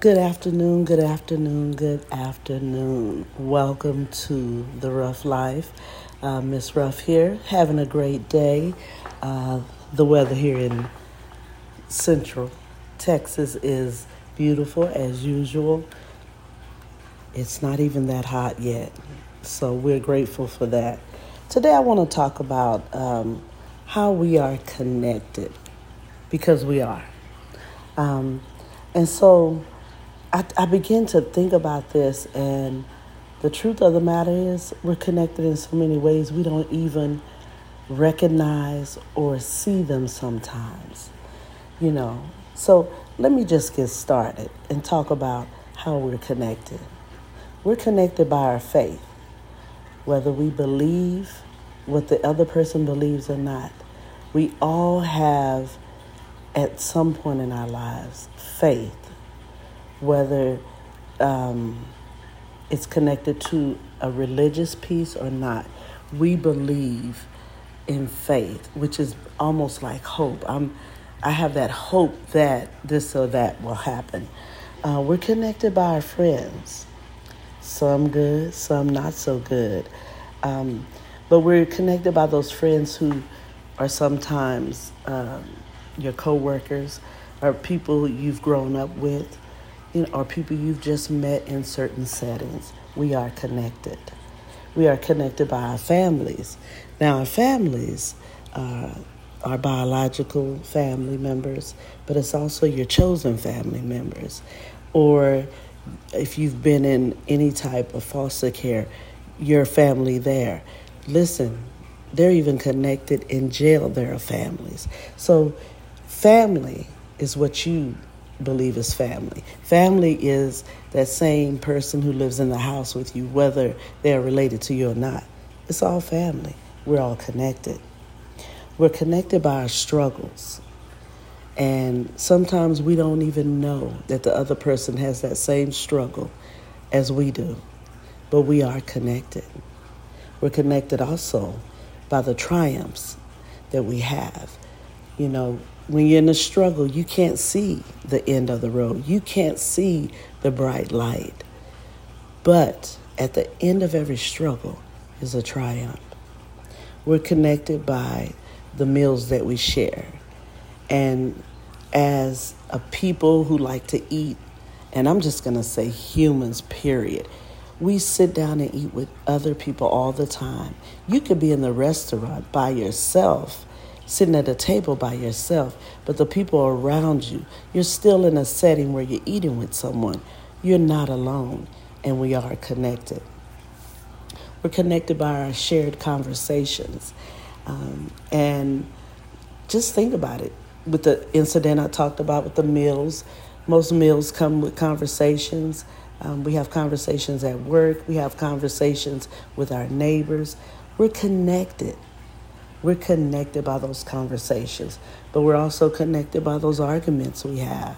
Good afternoon, good afternoon, good afternoon. Welcome to The Rough Life. Uh, Miss Ruff here, having a great day. Uh, the weather here in Central Texas is beautiful as usual. It's not even that hot yet, so we're grateful for that. Today, I want to talk about um, how we are connected because we are. Um, and so, I, I begin to think about this, and the truth of the matter is, we're connected in so many ways we don't even recognize or see them sometimes. You know, so let me just get started and talk about how we're connected. We're connected by our faith, whether we believe what the other person believes or not. We all have, at some point in our lives, faith whether um, it's connected to a religious piece or not. We believe in faith, which is almost like hope. I'm, I have that hope that this or that will happen. Uh, we're connected by our friends, some good, some not so good. Um, but we're connected by those friends who are sometimes um, your coworkers or people you've grown up with you know, or people you've just met in certain settings. We are connected. We are connected by our families. Now, our families uh, are our biological family members, but it's also your chosen family members. Or if you've been in any type of foster care, your family there. Listen, they're even connected in jail, there are families. So, family is what you believe is family. Family is that same person who lives in the house with you, whether they're related to you or not. It's all family. We're all connected. We're connected by our struggles. And sometimes we don't even know that the other person has that same struggle as we do. But we are connected. We're connected also by the triumphs that we have. You know, when you're in a struggle, you can't see the end of the road. You can't see the bright light. But at the end of every struggle is a triumph. We're connected by the meals that we share. And as a people who like to eat, and I'm just going to say humans, period, we sit down and eat with other people all the time. You could be in the restaurant by yourself sitting at a table by yourself, but the people around you, you're still in a setting where you're eating with someone. You're not alone, and we are connected. We're connected by our shared conversations. Um, and just think about it. With the incident I talked about with the meals, most meals come with conversations. Um, we have conversations at work, we have conversations with our neighbors. We're connected. We're connected by those conversations, but we're also connected by those arguments we have,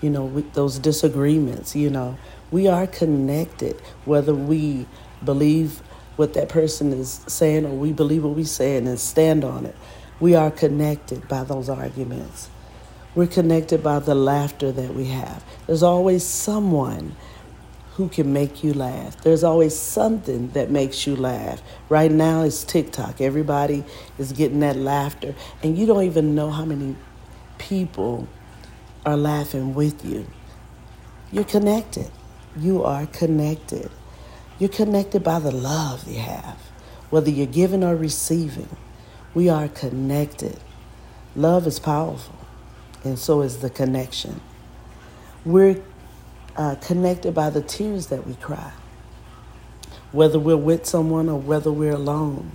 you know, those disagreements, you know. We are connected whether we believe what that person is saying or we believe what we're saying and stand on it. We are connected by those arguments. We're connected by the laughter that we have. There's always someone who can make you laugh. There's always something that makes you laugh. Right now it's TikTok. Everybody is getting that laughter, and you don't even know how many people are laughing with you. You're connected. You are connected. You're connected by the love you have, whether you're giving or receiving. We are connected. Love is powerful, and so is the connection. We're uh, connected by the tears that we cry, whether we're with someone or whether we're alone.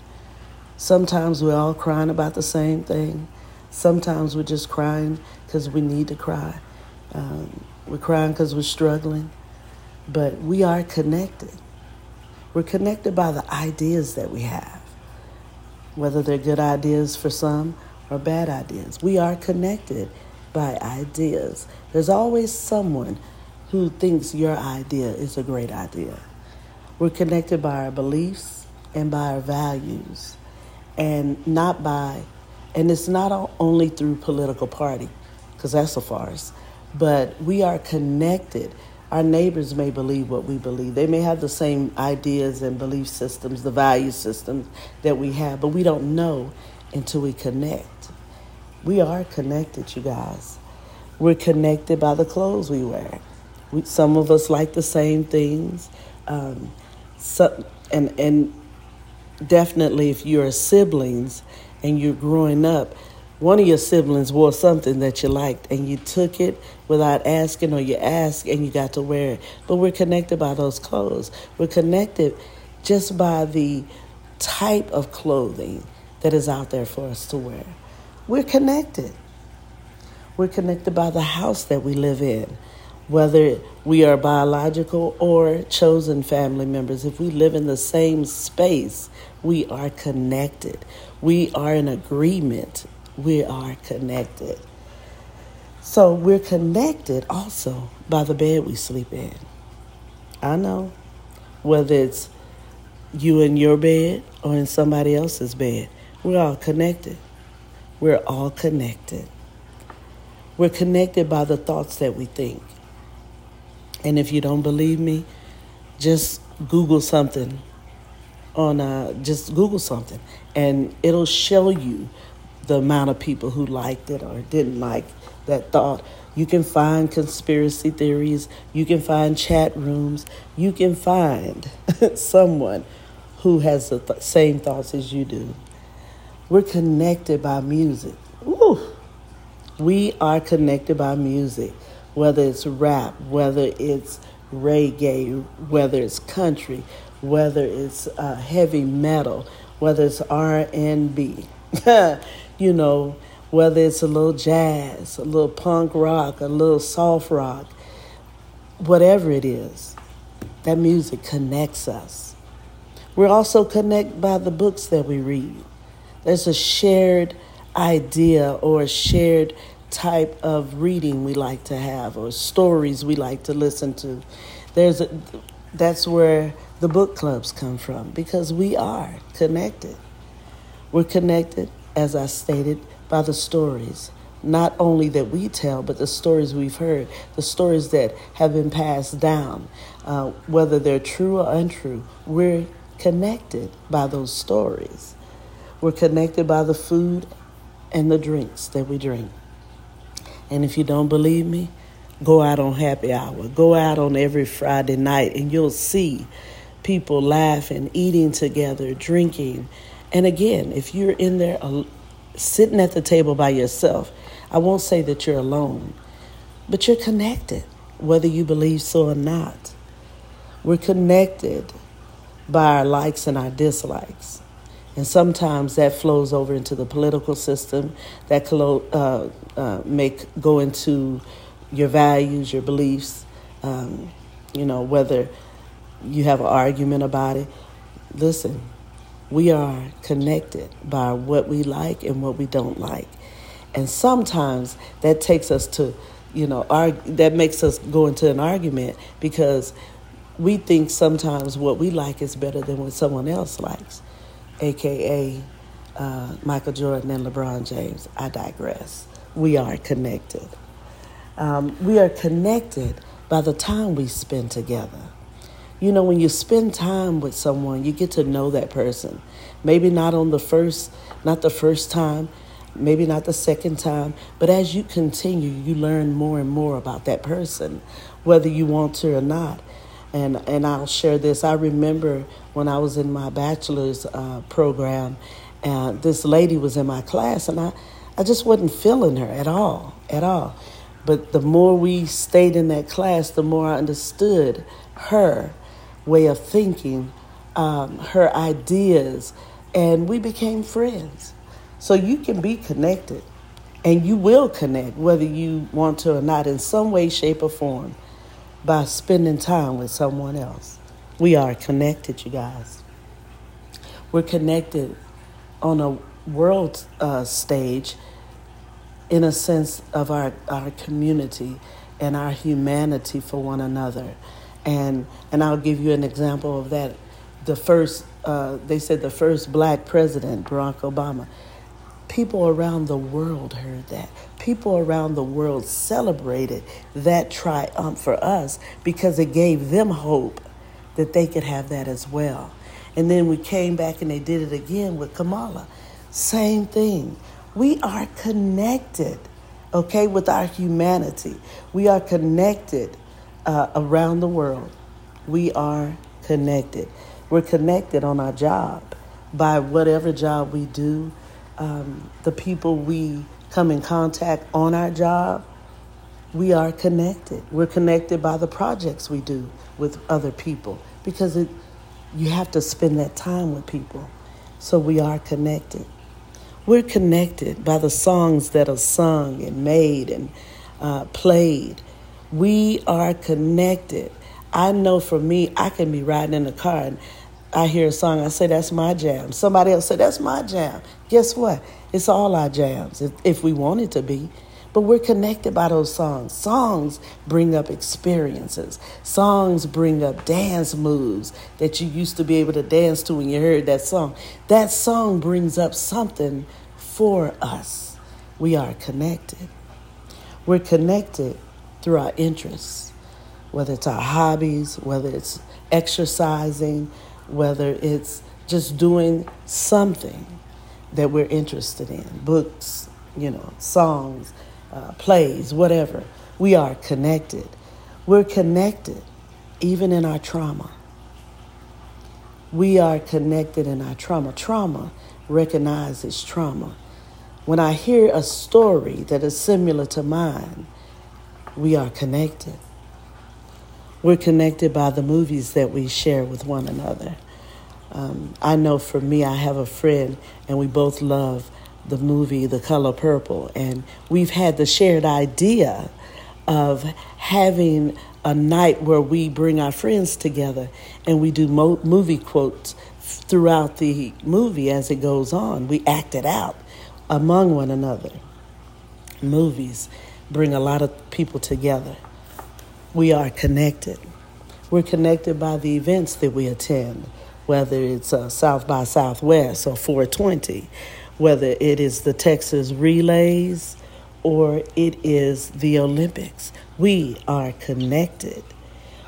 Sometimes we're all crying about the same thing. Sometimes we're just crying because we need to cry. Um, we're crying because we're struggling. But we are connected. We're connected by the ideas that we have, whether they're good ideas for some or bad ideas. We are connected by ideas. There's always someone who thinks your idea is a great idea. We're connected by our beliefs and by our values, and not by, and it's not only through political party, because that's a farce, but we are connected. Our neighbors may believe what we believe. They may have the same ideas and belief systems, the value systems that we have, but we don't know until we connect. We are connected, you guys. We're connected by the clothes we wear. We, some of us like the same things. Um, so, and, and definitely if you're siblings and you're growing up, one of your siblings wore something that you liked and you took it without asking or you asked and you got to wear it. But we're connected by those clothes. We're connected just by the type of clothing that is out there for us to wear. We're connected. We're connected by the house that we live in, whether we are biological or chosen family members. If we live in the same space, we are connected. We are in agreement we are connected. So we're connected also by the bed we sleep in. I know whether it's you in your bed or in somebody else's bed, we're all connected. We're all connected. We're connected by the thoughts that we think. And if you don't believe me, just Google something on uh, just Google something and it'll show you the amount of people who liked it or didn't like that thought. You can find conspiracy theories, you can find chat rooms, you can find someone who has the th- same thoughts as you do. We're connected by music. Ooh. We are connected by music, whether it's rap, whether it's reggae, whether it's country, whether it's uh, heavy metal, whether it's R&B. you know, whether it's a little jazz, a little punk rock, a little soft rock, whatever it is, that music connects us. We're also connected by the books that we read. There's a shared idea or a shared type of reading we like to have or stories we like to listen to. There's a, that's where the book clubs come from because we are connected. We're connected as I stated, by the stories, not only that we tell, but the stories we've heard, the stories that have been passed down, uh, whether they're true or untrue. We're connected by those stories. We're connected by the food and the drinks that we drink. And if you don't believe me, go out on happy hour. Go out on every Friday night and you'll see people laughing, eating together, drinking, and again, if you're in there uh, sitting at the table by yourself, I won't say that you're alone, but you're connected, whether you believe so or not. We're connected by our likes and our dislikes. And sometimes that flows over into the political system, that uh, uh, make go into your values, your beliefs. Um, you know whether you have an argument about it. Listen, we are connected by what we like and what we don't like. And sometimes that takes us to, you know, argue, that makes us go into an argument because we think sometimes what we like is better than what someone else likes, aka uh, Michael Jordan and LeBron James. I digress. We are connected. Um, we are connected by the time we spend together. You know, when you spend time with someone, you get to know that person. Maybe not on the first, not the first time, maybe not the second time, but as you continue, you learn more and more about that person, whether you want to or not. And and I'll share this. I remember when I was in my bachelor's uh, program, and this lady was in my class, and I, I just wasn't feeling her at all, at all. But the more we stayed in that class, the more I understood her way of thinking, um, her ideas, and we became friends. So you can be connected, and you will connect whether you want to or not in some way, shape, or form by spending time with someone else. We are connected, you guys. We're connected on a world uh, stage in a sense of our, our community and our humanity for one another. And and I'll give you an example of that. The first, uh, they said the first black president, Barack Obama. People around the world heard that. People around the world celebrated that triumph for us because it gave them hope that they could have that as well. And then we came back and they did it again with Kamala. Same thing. We are connected, okay, with our humanity. We are connected uh, around the world. We are connected. We're connected on our job by whatever job we do, um, the people we come in contact on our job. We are connected. We're connected by the projects we do with other people because it, you have to spend that time with people. So we are connected. We're connected by the songs that are sung and made and uh, played. We are connected. I know for me, I can be riding in the car and I hear a song, I say, that's my jam. Somebody else say, that's my jam. Guess what? It's all our jams, if, if we want it to be. But we're connected by those songs. Songs bring up experiences. Songs bring up dance moves that you used to be able to dance to when you heard that song. That song brings up something for us. We are connected. We're connected through our interests, whether it's our hobbies, whether it's exercising, whether it's just doing something that we're interested in books, you know, songs uh, plays, whatever. We are connected. We're connected even in our trauma. We are connected in our trauma. Trauma recognizes trauma. When I hear a story that is similar to mine, we are connected. We're connected by the movies that we share with one another. Um, I know for me, I have a friend, and we both love the movie The Color Purple, and we've had the shared idea of having a night where we bring our friends together and we do mo- movie quotes throughout the movie as it goes on. We act it out among one another. Movies bring a lot of people together. We are connected. We're connected by the events that we attend, whether it's uh, South by Southwest or 420 whether it is the Texas relays or it is the Olympics. We are connected.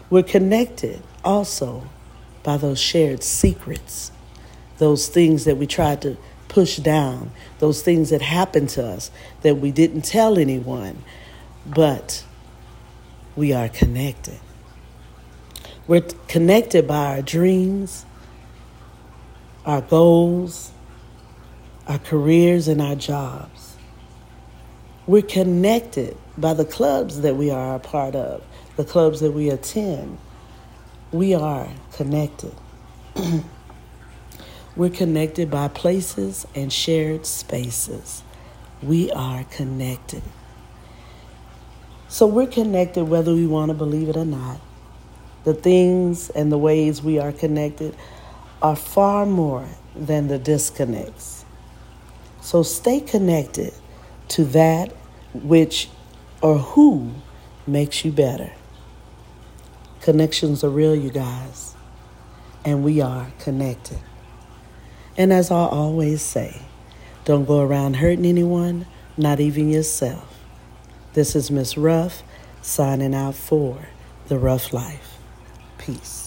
We're connected also by those shared secrets, those things that we tried to push down, those things that happened to us that we didn't tell anyone, but we are connected. We're connected by our dreams, our goals, our careers, and our jobs. We're connected by the clubs that we are a part of, the clubs that we attend. We are connected. We're connected by places and shared spaces. We are connected. So we're connected whether we want to believe it or not. The things and the ways we are connected are far more than the disconnects. So stay connected to that which or who makes you better. Connections are real, you guys, and we are connected. And as I always say, don't go around hurting anyone, not even yourself. This is Miss Ruff signing out for The Rough Life. Peace.